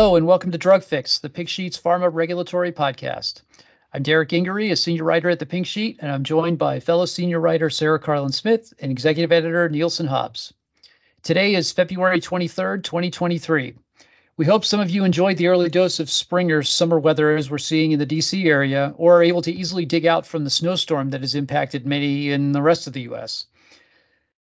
Hello, and welcome to Drug Fix, the Pink Sheet's Pharma Regulatory Podcast. I'm Derrick Gingery, a senior writer at the Pink Sheet, and I'm joined by fellow senior writer Sarah Karlin-Smith and executive editor Nielsen Hobbs. Today is February 23rd, 2023. We hope some of you enjoyed the early dose of spring or summer weather as we're seeing in the DC area, or are able to easily dig out from the snowstorm that has impacted many in the rest of the U.S.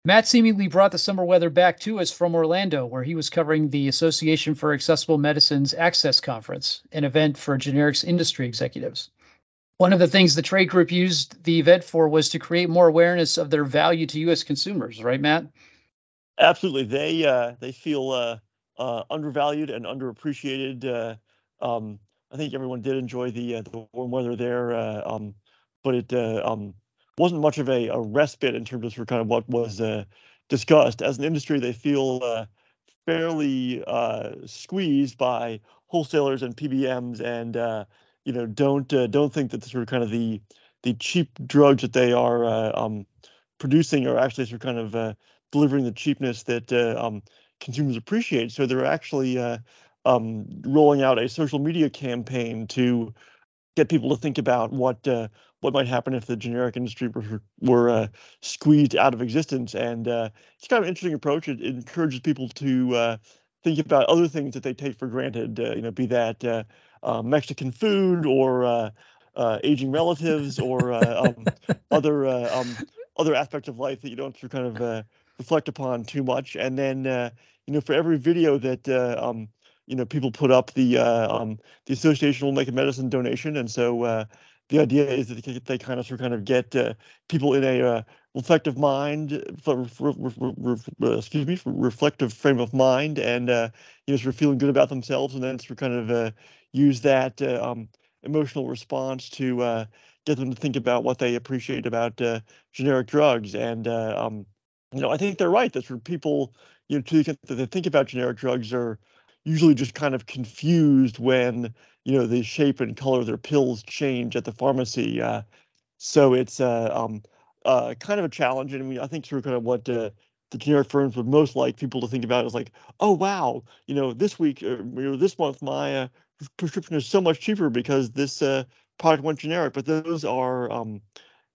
Matt seemingly brought the summer weather back to us from Orlando, where he was covering the Association for Accessible Medicines Access Conference, an event for generics industry executives. One of the things the trade group used the event for was to create more awareness of their value to U.S. consumers, right, Matt? Absolutely. They uh, they feel uh, uh, undervalued and underappreciated. Uh, um, I think everyone did enjoy the uh, the warm weather there, uh, um, but it um, wasn't much of a, a respite in terms of kind of what was uh, discussed. As an industry, they feel uh, fairly uh, squeezed by wholesalers and PBMs, and uh, you know don't uh, don't think that sort of kind of the the cheap drugs that they are uh, um, producing are actually sort of kind of delivering the cheapness that um, consumers appreciate. So they're actually um, rolling out a social media campaign to get people to think about what uh, what might happen if the generic industry were, were uh, squeezed out of existence. And uh, it's kind of an interesting approach. It, it encourages people to uh, think about other things that they take for granted. Uh, you know, be that uh, uh, Mexican food or aging relatives or um, other um, other aspects of life that you don't kind of reflect upon too much. And then you know, for every video that um, you know people put up the um, the association will make a medicine donation, and so the idea is that they, kind of sort of kind of get uh, people in a uh, reflective mind, for, for, uh, excuse me, reflective frame of mind, and uh, you know sort of feeling good about themselves, and then sort of kind of uh, use that uh, um, emotional response to get them to think about what they appreciate about generic drugs, and um, you know I think they're right that sort of people you know to the extent that they think about generic drugs are usually just kind of confused when you know the shape and color of their pills change at the pharmacy. Uh, so it's uh, um, uh, kind of a challenge. And I mean, I think sort of kind of what uh, the generic firms would most like people to think about is like, oh wow, you know, this week or you know, this month my uh, prescription is so much cheaper because this uh, product went generic. But those are um,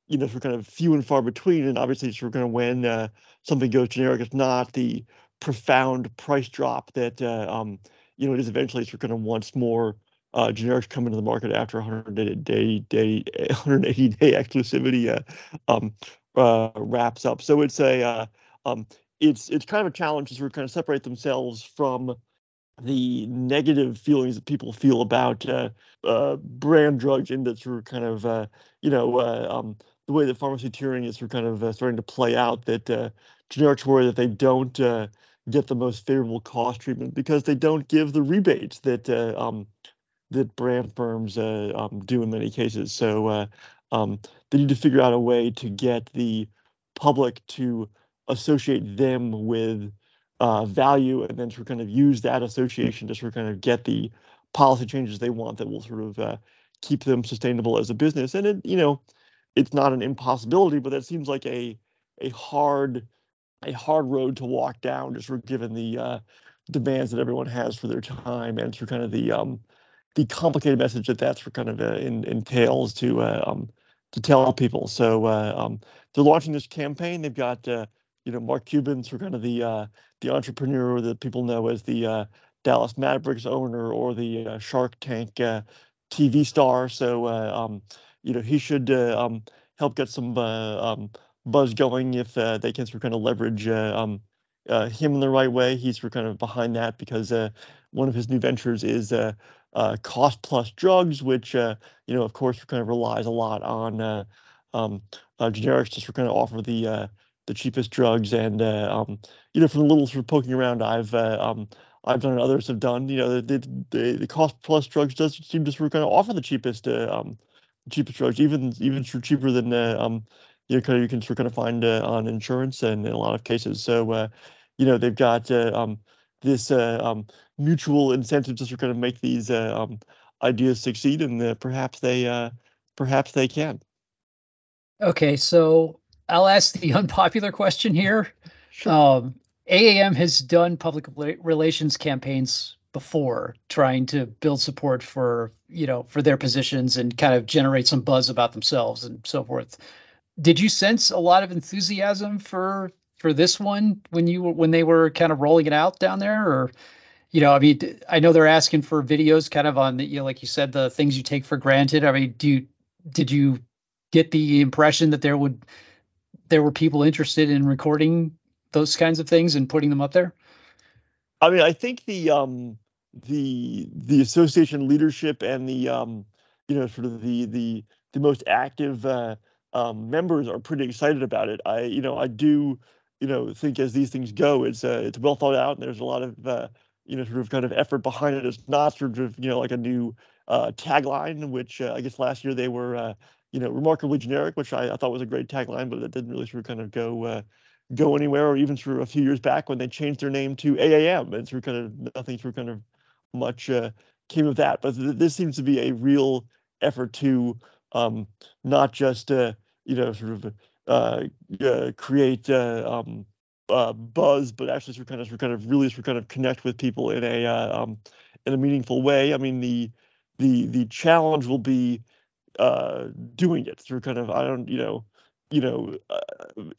you know, sort of kind of few and far between. And obviously, sort of kind of when something goes generic, it's not the profound price drop that um, you know it is eventually sort of kind of once more uh, generics into the market after 180 day, day 180 day exclusivity uh, um, uh, wraps up. So it's a uh, um, it's it's kind of a challenge to sort of kind of separate themselves from the negative feelings that people feel about uh, uh, brand drugs in that sort of kind of you know um, the way that pharmacy tiering is sort of kind of starting to play out that generics worry that they don't get the most favorable cost treatment because they don't give the rebates that um, that brand firms uh, um, do in many cases. So uh, um, they need to figure out a way to get the public to associate them with uh, value and then to kind of use that association to sort of kind of get the policy changes they want that will sort of uh, keep them sustainable as a business. And it, you know, it's not an impossibility, but that seems like a a hard a hard road to walk down, just sort of given the uh, demands that everyone has for their time and through kind of the um, the complicated message that that's kind of uh, in, entails to uh, um, to tell people. So uh, um, they're launching this campaign. They've got uh, you know Mark Cuban, sort of kind of the the entrepreneur that people know as the Dallas Mavericks owner or the Shark Tank TV star. So um, you know he should um, help get some um, buzz going if they can sort of kind of leverage um, him in the right way. He's kind of behind that because one of his new ventures is uh, cost plus drugs, which uh, you know, of course, kind of relies a lot on uh, um, uh, generics just for kind of offer the uh, the cheapest drugs. And uh, um, you know, from the little sort of poking around I've um, I've done and others have done, you know, the the, the cost plus drugs does seem to sort of kind of offer the cheapest um, cheapest drugs, even even cheaper than um, you know, kind of you can sort of kind of find on insurance and in a lot of cases. So you know, they've got um, this uh, um, mutual incentive to sort of make these uh, um, ideas succeed, and uh, perhaps they uh, perhaps they can. Okay, so I'll ask the unpopular question here. Sure. Um, AAM has done public relations campaigns before trying to build support for you know for their positions and kind of generate some buzz about themselves and so forth did you sense a lot of enthusiasm for for this one when you when they were kind of rolling it out down there? Or you know i mean i know they're asking for videos kind of on the you know like you said the things you take for granted. I mean do you did you get the impression that there would there were people interested in recording those kinds of things and putting them up there? I mean i think the um the the association leadership and the um, you know sort of the the the most active uh, um, members are pretty excited about it. I you know I do you know think as these things go, it's uh, it's well thought out and there's a lot of uh, you know sort of kind of effort behind it. It's not sort of you know like a new uh, tagline, which uh, I guess last year they were uh, you know remarkably generic, which I, I thought was a great tagline, but it didn't really sort of kind of go uh, go anywhere, or even through a few years back when they changed their name to AAM, and through kind of nothing through kind of much came of that. But th- this seems to be a real effort to um, not just uh, you know sort of uh, uh create uh, um, uh, buzz, but actually sort of kind of, sort of kind of really sort of kind of connect with people in a um, in a meaningful way. I mean the the the challenge will be doing it through kind of I don't you know you know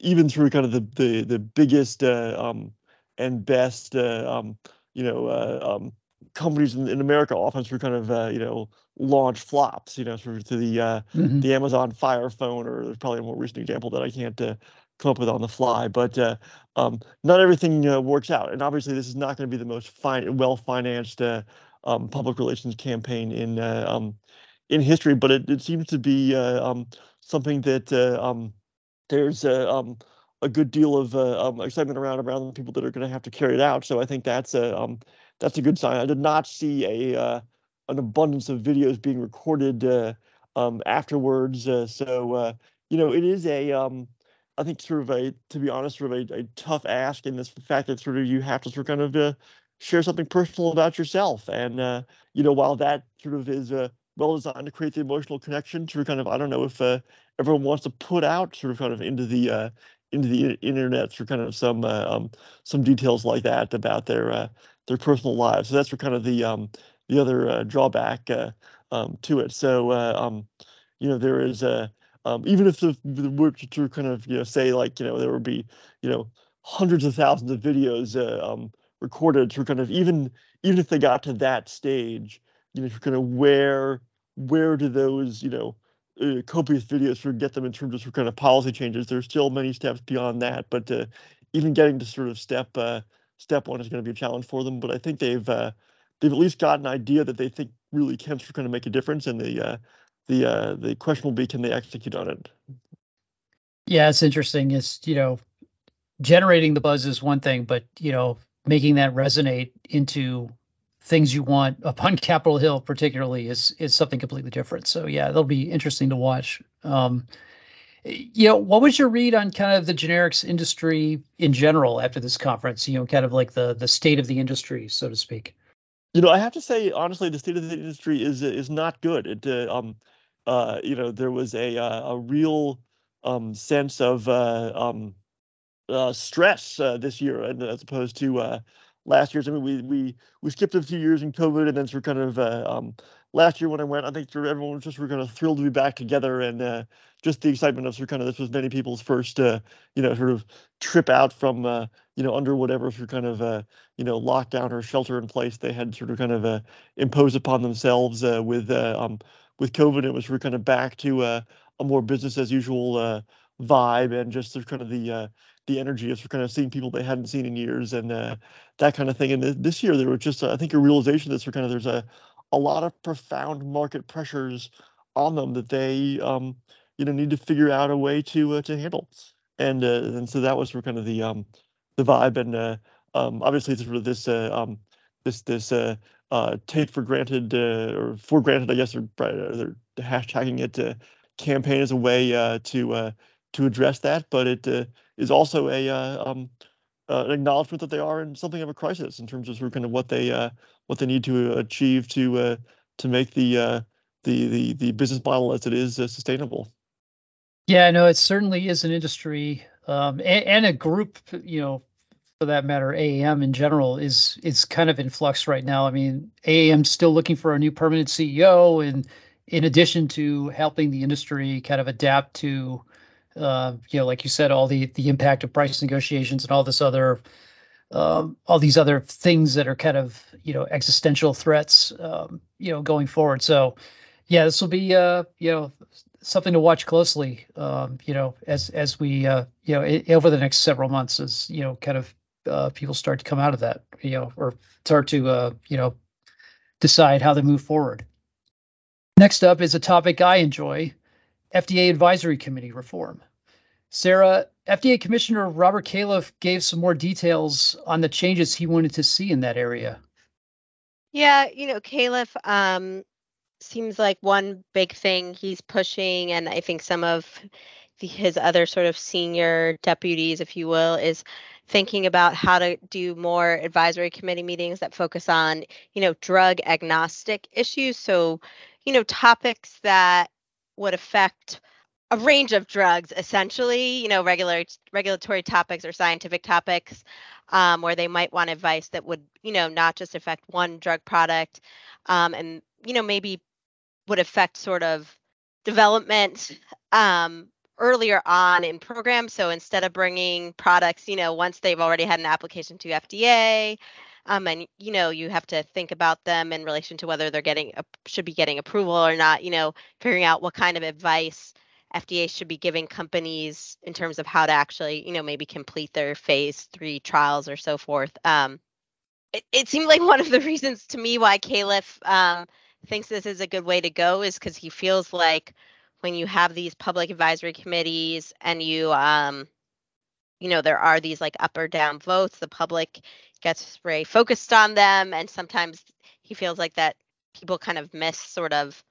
even through kind of the the the biggest um, and best um, you know um, companies in, in America often through kind of uh, you know launch flops, you know, through to the uh, mm-hmm. the Amazon Fire Phone, or there's probably a more recent example that I can't uh, come up with on the fly. But uh, um, not everything uh, works out, and obviously this is not going to be the most fine, well financed uh, um, public relations campaign in um, in history, but it, it seems to be um, something that um, there's um, a good deal of excitement around around the people that are going to have to carry it out. So I think that's a that's a good sign. I did not see a uh, an abundance of videos being recorded uh, um, afterwards. Uh, so uh, you know, it is a um, I think sort of a to be honest, sort of a, a tough ask in this fact that sort of you have to sort of kind of uh, share something personal about yourself. And uh, you know, while that sort of is well designed to create the emotional connection, to kind of I don't know if everyone wants to put out sort of kind of into the into the internet for kind of some uh, um, some details like that about their uh, their personal lives. So that's for kind of the um, the other uh, drawback uh, um, to it. So uh, um, you know there is a um, even if the, the were to kind of you know say like you know there would be you know hundreds of thousands of videos uh, um, recorded to kind of even even if they got to that stage, you know, kind of where where do those you know uh, copious videos for get them in terms of sort of kind of policy changes. There's still many steps beyond that, but uh, even getting to sort of step uh, step one is going to be a challenge for them. But I think they've uh, they've at least got an idea that they think really of kind of make a difference, and the uh, the uh, the question will be can they execute on it. Yeah, it's interesting. It's you know generating the buzz is one thing, but you know making that resonate into things you want upon Capitol Hill, particularly, is is something completely different. So yeah, that'll be interesting to watch. Um, you know, what was your read on kind of the generics industry in general after this conference? You know, kind of like the the state of the industry, so to speak. You know, I have to say honestly, the state of the industry is is not good. It uh, um, uh, you know, there was a uh, a real um sense of uh, um uh, stress uh, this year, as opposed to uh, last year's. I mean, we we we skipped a few years in COVID, and then sort of kind of uh, um, last year when I went, I think everyone was just kind of thrilled to be back together, and uh, just the excitement of sort of kind of this was many people's first, uh, you know, sort of trip out from, uh, you know, under whatever sort of kind of, uh, you know, lockdown or shelter in place they had sort of kind of uh, imposed upon themselves uh, with uh, um, with COVID. It was sort of kind of back to uh, a more business as usual uh, vibe, and just sort of kind of the uh, the energy of kind of seeing people they hadn't seen in years and uh, that kind of thing. And this year there was just, I think, a realization that kind of there's a a lot of profound market pressures on them that they um, you know need to figure out a way to uh, to handle. And uh, and so that was kind of the um, the vibe. And uh, um, obviously of this uh, um, this this uh, uh, take for granted uh, or for granted, I guess they're, they're hashtagging it uh, campaign as a way uh, to uh, to address that, but it uh, is also a uh, um, uh, an acknowledgement that they are in something of a crisis in terms of sort of kind of what they uh, what they need to achieve to uh, to make the uh, the the the business model as it is uh, sustainable. Yeah, no, it certainly is an industry um, and, and, a group, you know, for that matter, AAM in general is is kind of in flux right now. I mean, AAM's still looking for a new permanent CEO, and in addition to helping the industry kind of adapt to, uh, you know, like you said, all the the impact of price negotiations and all this other, um, all these other things that are kind of you know existential threats, um, you know, going forward. So, yeah, this will be uh, you know something to watch closely, um, you know, as as we uh, you know it, over the next several months, as you know, kind of uh, people start to come out of that, you know, or start to uh, you know decide how to move forward. Next up is a topic I enjoy: FDA Advisory Committee reform. Sarah, FDA Commissioner Robert Califf gave some more details on the changes he wanted to see in that area. Yeah, you know, Califf um, seems like one big thing he's pushing, and I think some of the, his other sort of senior deputies, if you will, is thinking about how to do more advisory committee meetings that focus on, you know, drug agnostic issues. So, you know, topics that would affect a range of drugs, essentially, you know, regular regulatory topics or scientific topics, um, where they might want advice that would, you know, not just affect one drug product, um, and you know, maybe would affect sort of development um, earlier on in programs. So instead of bringing products, you know, once they've already had an application to FDA, um, and you know, you have to think about them in relation to whether they're getting should be getting approval or not. You know, figuring out what kind of advice FDA should be giving companies in terms of how to actually, you know, maybe complete their phase three trials or so forth. Um, it, it seemed like one of the reasons to me why Califf um, thinks this is a good way to go is because he feels like when you have these public advisory committees and you um you know there are these like up or down votes the public gets very focused on them and sometimes he feels like that people kind of miss sort of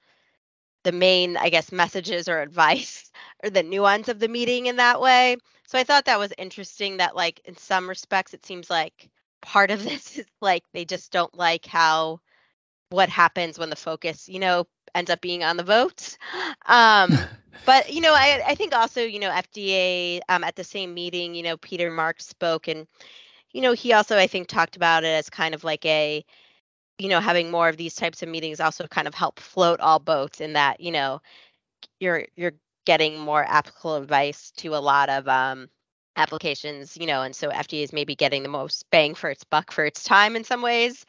the main i guess messages or advice or the nuance of the meeting in that way so i thought that was interesting that like in some respects it seems like part of this is like they just don't like how what happens when the focus, you know, ends up being on the votes. Um, but you know, I I think also, you know, FDA um, at the same meeting, you know, Peter Marks spoke, and you know, he also I think talked about it as kind of like a, you know, having more of these types of meetings also kind of help float all boats in that, you know, you're you're getting more applicable advice to a lot of um, applications, you know, and so FDA is maybe getting the most bang for its buck for its time in some ways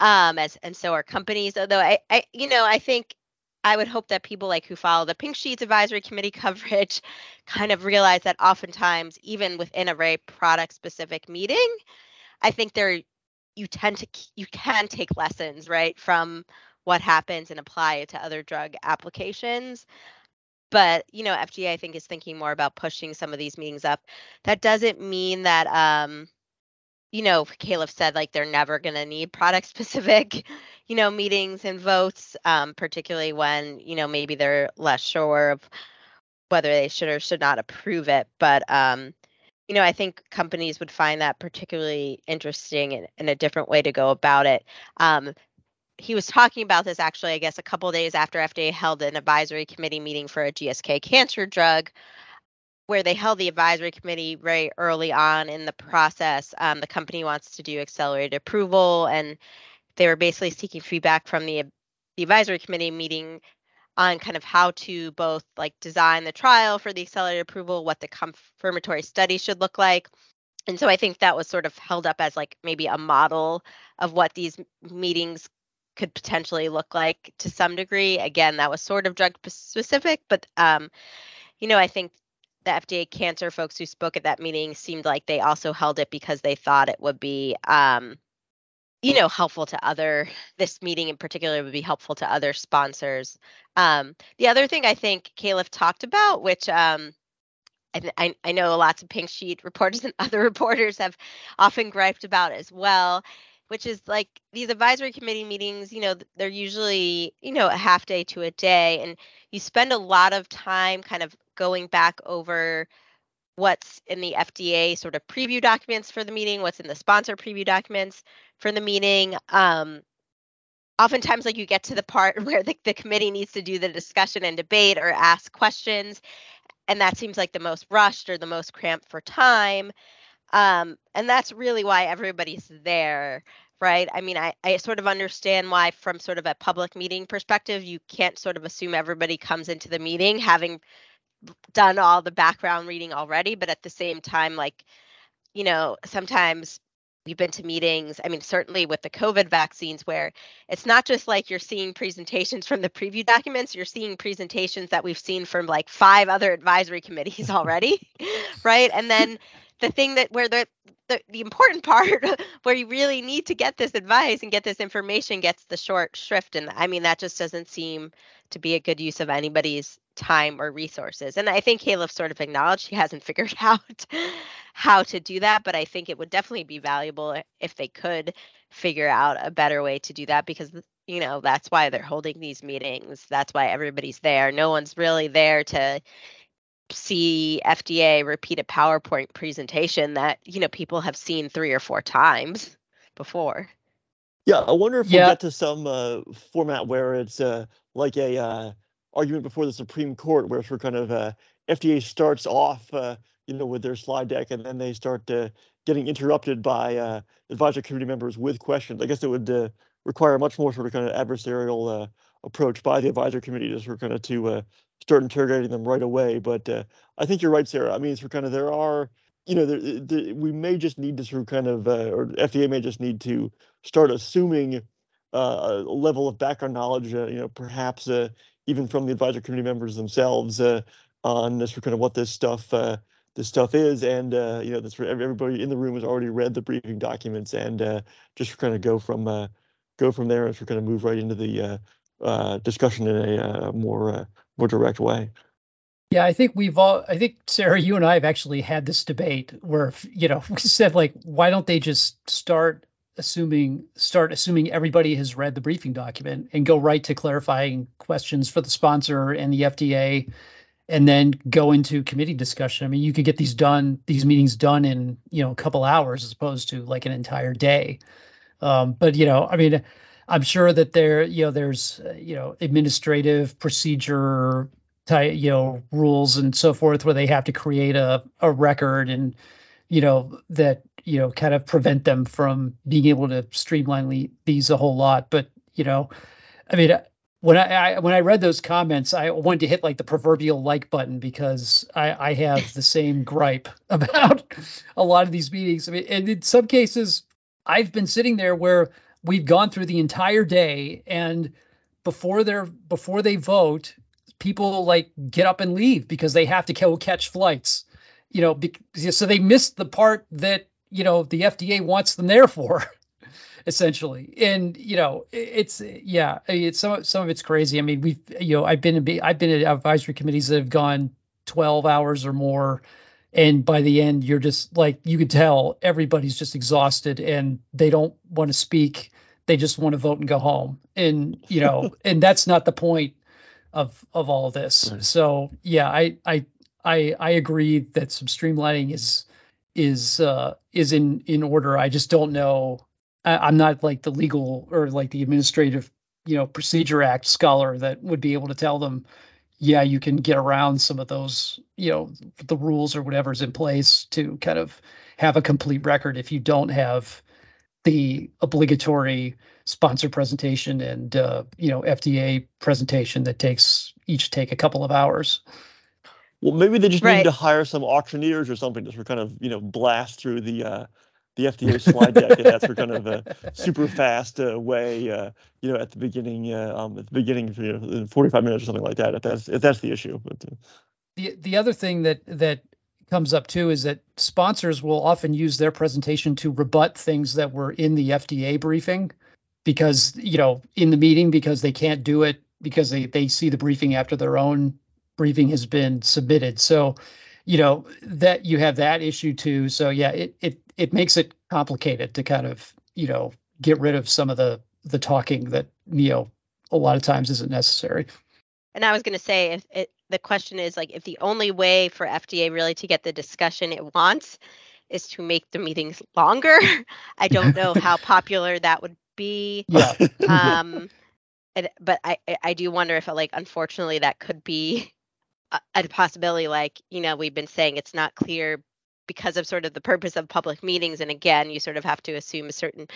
um, as and so are companies. Although I, I, you know, I think I would hope that people like who follow the Pink Sheets Advisory Committee coverage kind of realize that oftentimes, even within a very product specific meeting, I think there you tend to you can take lessons right from what happens and apply it to other drug applications. But you know, FDA I think is thinking more about pushing some of these meetings up. That doesn't mean that um, you know, Califf said like they're never going to need product specific, you know, meetings and votes, um, particularly when, you know, maybe they're less sure of whether they should or should not approve it. But, um, you know, I think companies would find that particularly interesting and, a different way to go about it. Um, he was talking about this actually, I guess, a couple days after FDA held an advisory committee meeting for a GSK cancer drug, where they held the advisory committee very early on in the process. Um, the company wants to do accelerated approval, and they were basically seeking feedback from the, the advisory committee meeting on kind of how to both like design the trial for the accelerated approval, what the confirmatory study should look like. And so I think that was sort of held up as like maybe a model of what these meetings could potentially look like to some degree. Again, that was sort of drug specific, but um, you know, I think the FDA cancer folks who spoke at that meeting seemed like they also held it because they thought it would be um, you know helpful to other this meeting in particular would be helpful to other sponsors. Um, the other thing i think Califf talked about which um, I, I know lots of pink sheet reporters and other reporters have often griped about as well which is like these advisory committee meetings you know they're usually you know a half day to a day and you spend a lot of time kind of going back over what's in the FDA sort of preview documents for the meeting, what's in the sponsor preview documents for the meeting. Um, oftentimes, like you get to the part where the, the committee needs to do the discussion and debate or ask questions, and that seems like the most rushed or the most cramped for time. Um, and that's really why everybody's there, right? I mean, I, I sort of understand why, from sort of a public meeting perspective, you can't sort of assume everybody comes into the meeting having done all the background reading already. But at the same time, like, you know, sometimes we've been to meetings i mean certainly with the covid vaccines where it's not just like you're seeing presentations from the preview documents you're seeing presentations that we've seen from like five other advisory committees already right? And then the thing that where the, the the important part where you really need to get this advice and get this information gets the short shrift and i mean that just doesn't seem to be a good use of anybody's time or resources. And i think Califf sort of acknowledged he hasn't figured out how to do that but i think it would definitely be valuable if they could figure out a better way to do that because you know that's why they're holding these meetings. That's why everybody's there. No one's really there to see FDA repeat a PowerPoint presentation that you know people have seen three or four times before. Yeah, I wonder if yeah. we'll get to some uh, format where it's uh, like a uh, argument before the Supreme Court, where for kind of uh, FDA starts off, uh, you know, with their slide deck, and then they start uh, getting interrupted by advisory committee members with questions. I guess it would require a much more sort of kind of adversarial approach by the advisory committee to sort of kind of to start interrogating them right away. But uh, I think you're right, Sarah. I mean, it's kind of there are, you know, there, there, we may just need to sort of kind of, uh, or FDA may just need to start assuming uh, a level of background knowledge, uh, you know, perhaps uh, even from the advisory committee members themselves uh, on this kind of what this stuff. this stuff is, and you know, this everybody in the room has already read the briefing documents, and just kind of go from go from there, and of kind of move right into the discussion in a more more direct way. Yeah, I think we've all, I think, Sarah, you and I have actually had this debate where, you know, we said, like, why don't they just start assuming, start assuming everybody has read the briefing document and go right to clarifying questions for the sponsor and the FDA and then go into committee discussion. I mean, you could get these done, these meetings done in, you know, a couple hours as opposed to like an entire day. Um, but, you know, I mean, I'm sure that there, you know, there's, uh, you know, administrative procedure type, you know, rules and so forth where they have to create a, a record and, you know, that, you know, kind of prevent them from being able to streamline these a whole lot. But, you know, I mean, when I, I, when I read those comments, I wanted to hit like the proverbial like button because I, I have the same gripe about a lot of these meetings. I mean, and in some cases, I've been sitting there where we've gone through the entire day and before they're before they vote people like get up and leave because they have to go catch flights you know so they missed the part that you know the fda wants them there for essentially. And you know it's yeah it's some some of it's crazy. I mean we've you know i've been i've been at advisory committees that have gone 12 hours or more and by the end you're just like you could tell everybody's just exhausted and they don't want to speak. They just want to vote and go home. And you know and that's not the point of of all this. Right. so yeah i i i i agree that some streamlining is is uh is in in order. I just don't know. I, i'm not like the legal or like the administrative you know procedure act scholar that would be able to tell them yeah, you can get around some of those, you know, the rules or whatever's in place to kind of have a complete record if you don't have the obligatory sponsor presentation and uh, you know FDA presentation that takes each take a couple of hours. Well, maybe they just right. need to hire some auctioneers or something to kind of you know blast through the uh, the FDA slide deck, and that's for kind of a super fast uh, way, uh, you know, at the beginning, uh, um, at the beginning, you know, 45 minutes or something like that. If that's if that's the issue. But, uh. the the other thing that that comes up too is that sponsors will often use their presentation to rebut things that were in the FDA briefing because you know in the meeting because they can't do it because they they see the briefing after their own briefing has been submitted. So you know that you have that issue too. So yeah, it it it makes it complicated to kind of you know get rid of some of the the talking that you know a lot of times isn't necessary. And I was going to say, if it, the question is like, if the only way for FDA really to get the discussion it wants is to make the meetings longer, I don't know how popular that would be. Yeah. um, and, but I, I do wonder if, like, unfortunately, that could be a, a possibility like you know we've been saying it's not clear because of sort of the purpose of public meetings. And again, you sort of have to assume a certain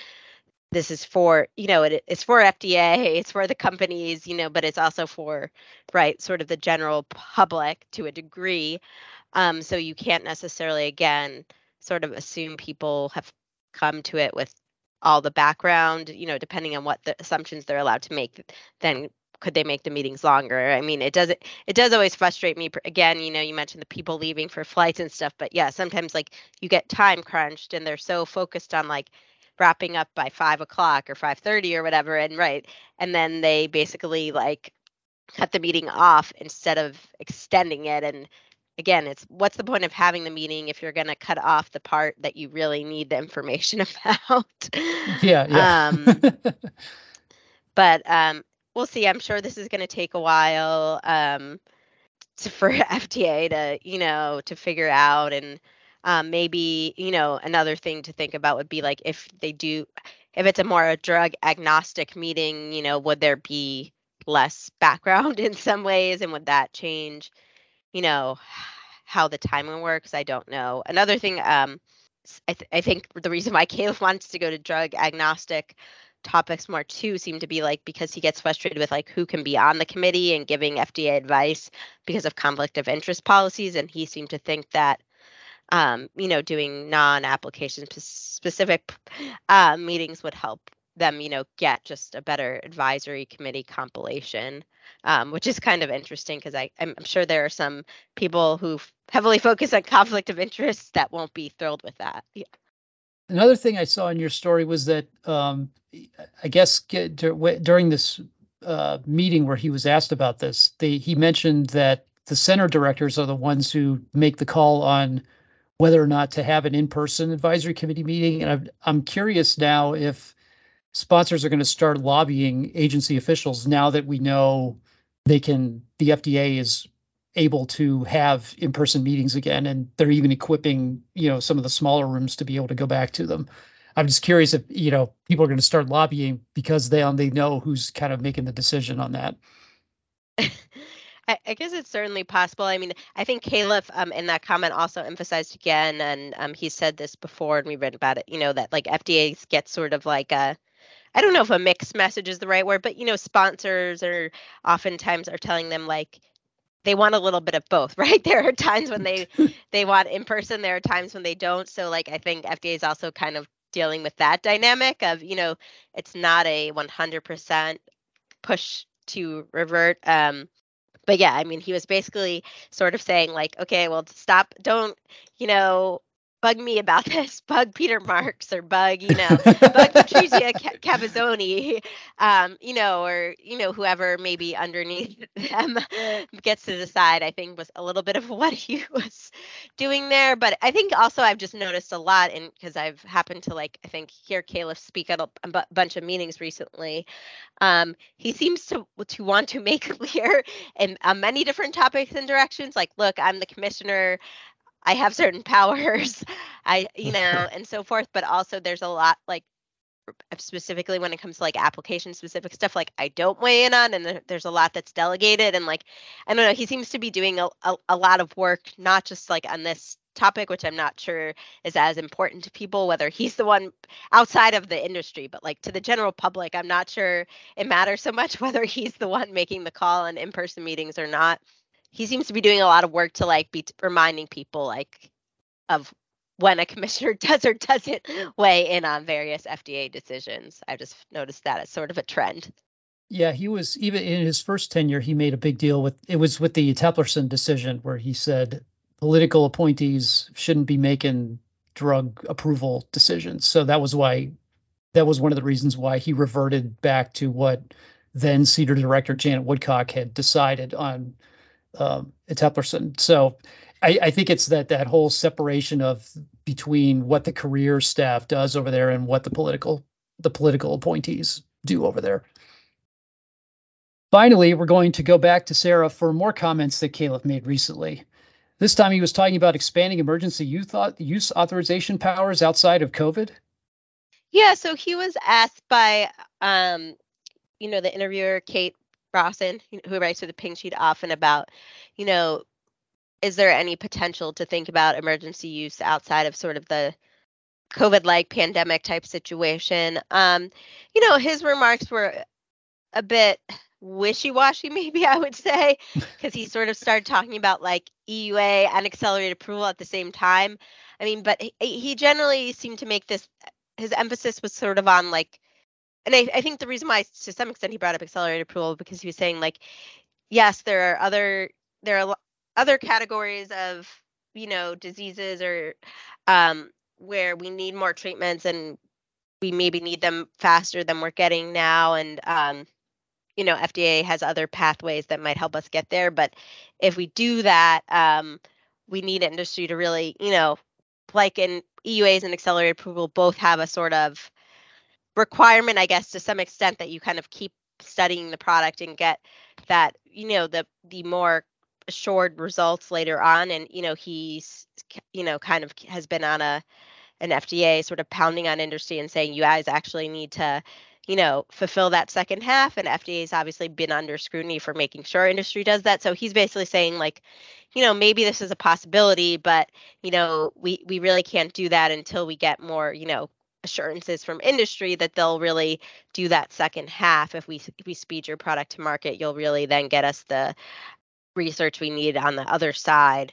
this is for you know it, it's for fda it's for the companies you know but it's also for right sort of the general public to a degree um, so you can't necessarily again sort of assume people have come to it with all the background you know depending on what the assumptions they're allowed to make then could they make the meetings longer i mean it does it does always frustrate me again you know you mentioned the people leaving for flights and stuff but yeah sometimes like you get time crunched and they're so focused on like wrapping up by five o'clock or five thirty or whatever and right and then they basically like cut the meeting off instead of extending it and again it's what's the point of having the meeting if you're going to cut off the part that you really need the information about yeah, yeah. um, but um, we'll see. I'm sure this is going to take a while um, to, for fda to you know to figure out. And um, maybe you know another thing to think about would be like if they do if it's a more drug agnostic meeting you know would there be less background in some ways? And would that change you know how the timing works? I don't know. Another thing um I, th- I think the reason why Califf wants to go to drug agnostic topics more too seem to be like because he gets frustrated with like who can be on the committee and giving fda advice because of conflict of interest policies and he seemed to think that um, you know doing non-application specific uh, meetings would help them you know get just a better advisory committee compilation um, which is kind of interesting because I'm, I'm sure there are some people who heavily focus on conflict of interest that won't be thrilled with that. Yeah. Another thing I saw in your story was that um, I guess get, during this uh, meeting where he was asked about this, they, he mentioned that the center directors are the ones who make the call on whether or not to have an in-person advisory committee meeting. And I'm, I'm curious now if sponsors are going to start lobbying agency officials now that we know they can the FDA is able to have in-person meetings again and they're even equipping you know some of the smaller rooms to be able to go back to them i'm just curious if you know people are going to start lobbying because they they know who's kind of making the decision on that I, I, guess it's certainly possible. I mean, I think Califf um, in that comment also emphasized again, and um, he said this before, and we've read about it. You know that like FDA gets sort of like a I don't know if a mixed message is the right word, but you know, sponsors are oftentimes are telling them like they want a little bit of both, right? There are times when they they want in person, there are times when they don't. So like I think FDA is also kind of dealing with that dynamic of, you know, it's not a 100% push to revert um but yeah, I mean, he was basically sort of saying like, okay, well, stop, don't, you know, bug me about this, bug Peter Marks or bug, you know, bug Patrizia Cavazzoni, um, you know, or, you know, whoever maybe underneath them gets to decide, I think was a little bit of what he was doing there. But I think also I've just noticed a lot and because I've happened to like, I think hear Califf speak at a, a bunch of meetings recently. Um, he seems to, to want to make clear in uh, many different topics and directions, like, look, I'm the commissioner. I have certain powers, I you know, and so forth. But also, there's a lot like specifically when it comes to like application specific stuff like i don't weigh in on and there's a lot that's delegated and like i don't know he seems to be doing a, a, a, lot of work not just like on this topic which i'm not sure is as important to people whether he's the one outside of the industry but like to the general public i'm not sure it matters so much whether he's the one making the call on in-person meetings or not he seems to be doing a lot of work to like be t- reminding people like of when a commissioner does or doesn't weigh in on various FDA decisions. I've just noticed that as sort of a trend. Yeah, he was even in his first tenure, he made a big deal with it was with the eteplirsen decision where he said political appointees shouldn't be making drug approval decisions. So that was why that was one of the reasons why he reverted back to what then CDER Director Janet Woodcock had decided on um, eteplirsen. So I, I, think it's that that whole separation of between what the career staff does over there and what the political the political appointees do over there. Finally, we're going to go back to Sarah for more comments that Califf made recently. This time he was talking about expanding emergency use authorization powers outside of COVID. Yeah, so he was asked by, um, you know, the interviewer Kate Rawson, who writes for the Pink Sheet often about, you know, is there any potential to think about emergency use outside of sort of the COVID like pandemic type situation? Um, you know, his remarks were a bit wishy-washy maybe i would say because he sort of started talking about like eua and accelerated approval at the same time i mean but he, he generally seemed to make this his emphasis was sort of on like and I, I think the reason why to some extent he brought up accelerated approval because he was saying like yes there are other there are other categories of you know diseases or um where we need more treatments and we maybe need them faster than we're getting now. And um you know fda has other pathways that might help us get there. But if we do that um, we need industry to really you know like in euas and accelerated approval both have a sort of requirement i guess to some extent that you kind of keep studying the product and get that you know the the more assured results later on and you know he's you know kind of has been on a an fda sort of pounding on industry and saying you guys actually need to you know, fulfill that second half. And FDA's obviously been under scrutiny for making sure industry does that. So he's basically saying like, you know, maybe this is a possibility, but you know, we we really can't do that until we get more, you know, assurances from industry that they'll really do that second half. If we if we speed your product to market, you'll really then get us the research we need on the other side.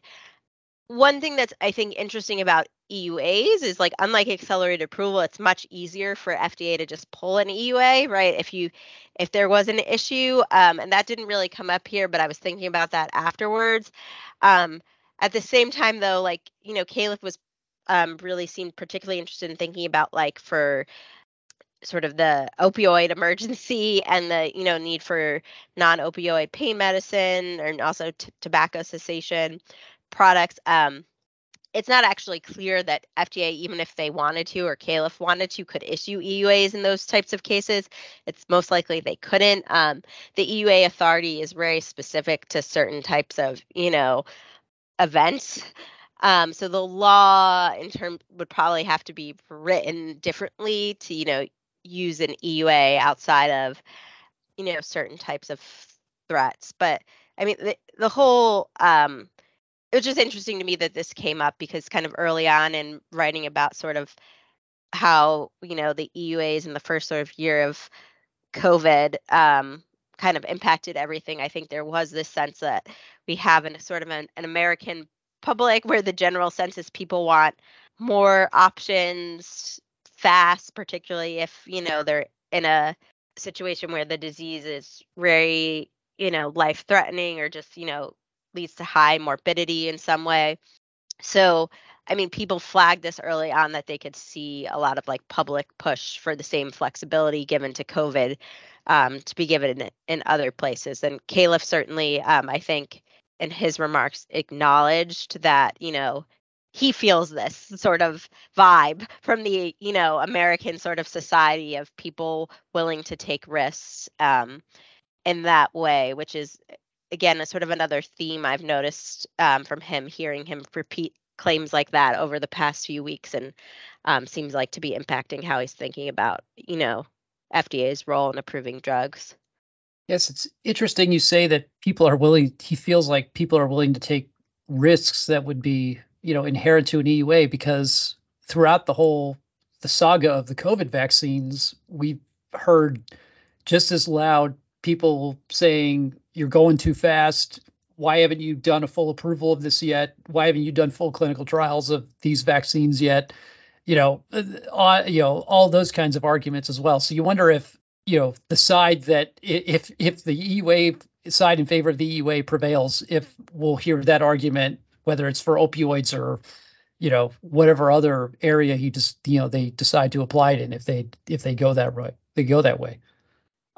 One thing that's I think interesting about EUAs is like unlike accelerated approval, it's much easier for FDA to just pull an EUA, right? If you if there was an issue, um, and that didn't really come up here, but I was thinking about that afterwards. Um, at the same time, though, like you know, Califf was um, really seemed particularly interested in thinking about like for sort of the opioid emergency and the you know need for non-opioid pain medicine and also t- tobacco cessation products. Um, it's not actually clear that FDA, even if they wanted to or Califf wanted to, could issue EUAs in those types of cases. It's most likely they couldn't. Um, the EUA authority is very specific to certain types of, you know, events. Um, so the law in term would probably have to be written differently to, you know, use an EUA outside of, you know, certain types of threats. But I mean, the, the whole um, it was just interesting to me that this came up because kind of early on in writing about sort of how you know the EUAs in the first sort of year of COVID um, kind of impacted everything. I think there was this sense that we have in a sort of an, an American public where the general sense is people want more options fast, particularly if you know they're in a situation where the disease is very you know life threatening or just you know leads to high morbidity in some way. So, I mean, people flagged this early on that they could see a lot of like public push for the same flexibility given to COVID um, to be given in, in, other places. And Califf certainly, um, I think, in his remarks, acknowledged that, you know, he feels this sort of vibe from the, you know, American sort of society of people willing to take risks um, in that way, which is again, a sort of another theme I've noticed um, from him, hearing him repeat claims like that over the past few weeks, and um, seems like to be impacting how he's thinking about, you know, FDA's role in approving drugs. Yes, it's interesting you say that people are willing. He feels like people are willing to take risks that would be, you know, inherent to an EUA because throughout the whole the saga of the COVID vaccines, we've heard just as loud people saying you're going too fast. Why haven't you done a full approval of this yet? Why haven't you done full clinical trials of these vaccines yet? You know, uh, you know all those kinds of arguments as well. So you wonder if you know the side that if if the EUA side in favor of the EUA prevails, if we'll hear that argument, whether it's for opioids or you know whatever other area he just you know they decide to apply it in if they if they go that right they go that way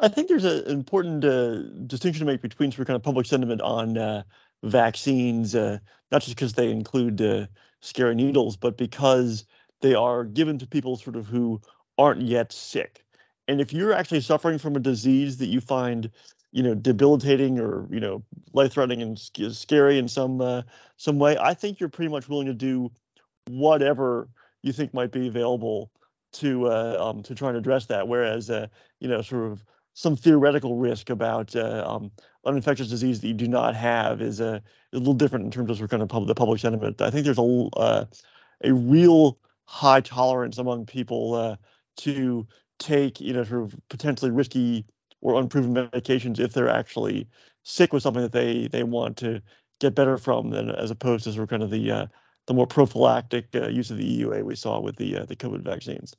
I think there's an important uh, distinction to make between sort of kind of public sentiment on uh, vaccines, uh, not just because they include uh, scary needles, but because they are given to people sort of who aren't yet sick. And if you're actually suffering from a disease that you find, you know, debilitating or you know, life-threatening and scary in some uh, some way, I think you're pretty much willing to do whatever you think might be available to uh, um, to try and address that. Whereas, you know, sort of some theoretical risk about uh, um, an infectious disease that you do not have is a, a little different in terms of sort of kind of the public sentiment. I think there's a uh, a real high tolerance among people uh, to take you know sort of potentially risky or unproven medications if they're actually sick with something that they they want to get better from, than as opposed to sort of kind of the uh, the more prophylactic uh, use of the EUA we saw with the uh, the COVID vaccines.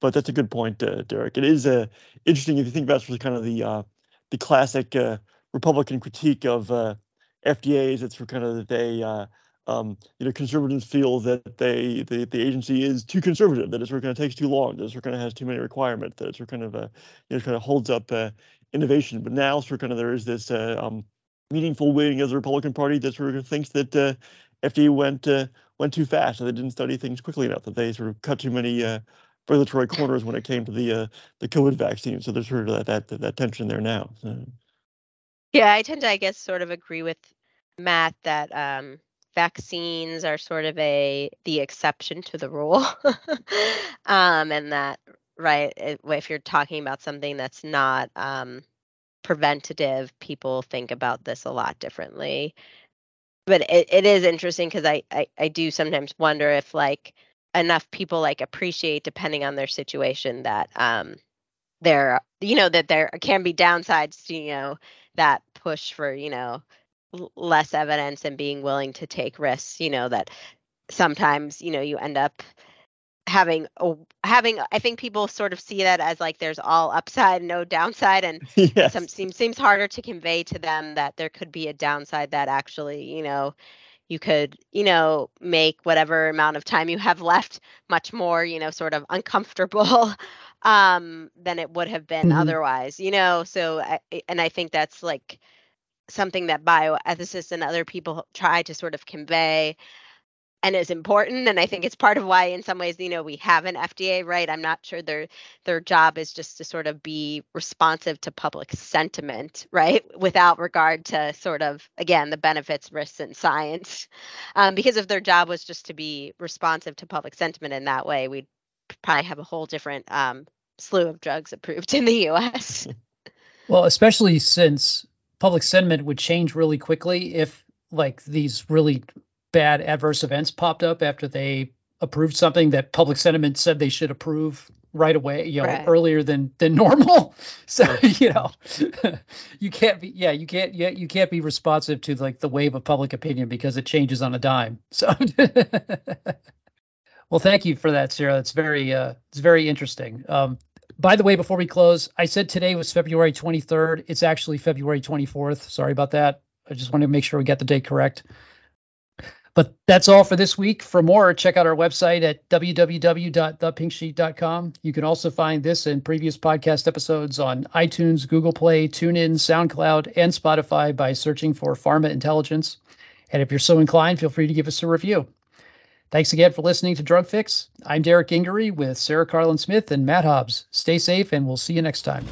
But that's a good point, uh, Derrick. It is uh, interesting if you think about sort of kind of the uh, the classic uh, Republican critique of FDAs. It's for kind of that they um, you know, conservatives feel that they the, the agency is too conservative, that it sort of kind of takes too long, that it sort of kind of has too many requirements, that it sort of kind of uh, you know kind of holds up uh, innovation. But now sort of kind of there is this uh, um, meaningful wing of the Republican Party that sort of thinks that uh, FDA went uh, went too fast, and they didn't study things quickly enough, that they sort of cut too many uh, regulatory corners when it came to the uh, the COVID vaccine. So there's sort of that that, that tension there now. So. Yeah, I tend to, I guess, sort of agree with Matt that um, vaccines are sort of a the exception to the rule, um, and that right if you're talking about something that's not um, preventative, people think about this a lot differently. But it, it is interesting because I, I I do sometimes wonder if like enough people like appreciate depending on their situation that um there you know that there can be downsides to you know that push for you know less evidence and being willing to take risks you know that sometimes you know you end up having having i think people sort of see that as like there's all upside no downside and yes. some seems seems harder to convey to them that there could be a downside that actually you know you could you know make whatever amount of time you have left much more you know sort of uncomfortable um than it would have been mm-hmm. otherwise you know so I, and i think that's like something that bioethicists and other people try to sort of convey and is important and i think it's part of why in some ways you know we have an fda right? I'm not sure their their job is just to sort of be responsive to public sentiment right? Without regard to sort of again the benefits risks and science. Um, because if their job was just to be responsive to public sentiment in that way we'd probably have a whole different um, slew of drugs approved in the us well especially since public sentiment would change really quickly if like these really bad adverse events popped up after they approved something that public sentiment said they should approve right away you know right. earlier than than normal. So you know you can't be yeah you can't yeah you can't be responsive to like the wave of public opinion because it changes on a dime. So well thank you for that sarah. It's very uh it's very interesting. Um by the way, before we close, I said today was February 23rd. It's actually February 24th. Sorry about that. I just wanted to make sure we got the date correct. But that's all for this week. For more, check out our website at www.thepinksheet.com. You can also find this and previous podcast episodes on iTunes, Google Play, TuneIn, SoundCloud, and Spotify by searching for Pharma Intelligence. And if you're so inclined, feel free to give us a review. Thanks again for listening to Drug Fix. I'm Derrick Gingery with Sarah Karlin-Smith and Matt Hobbs. Stay safe, and we'll see you next time.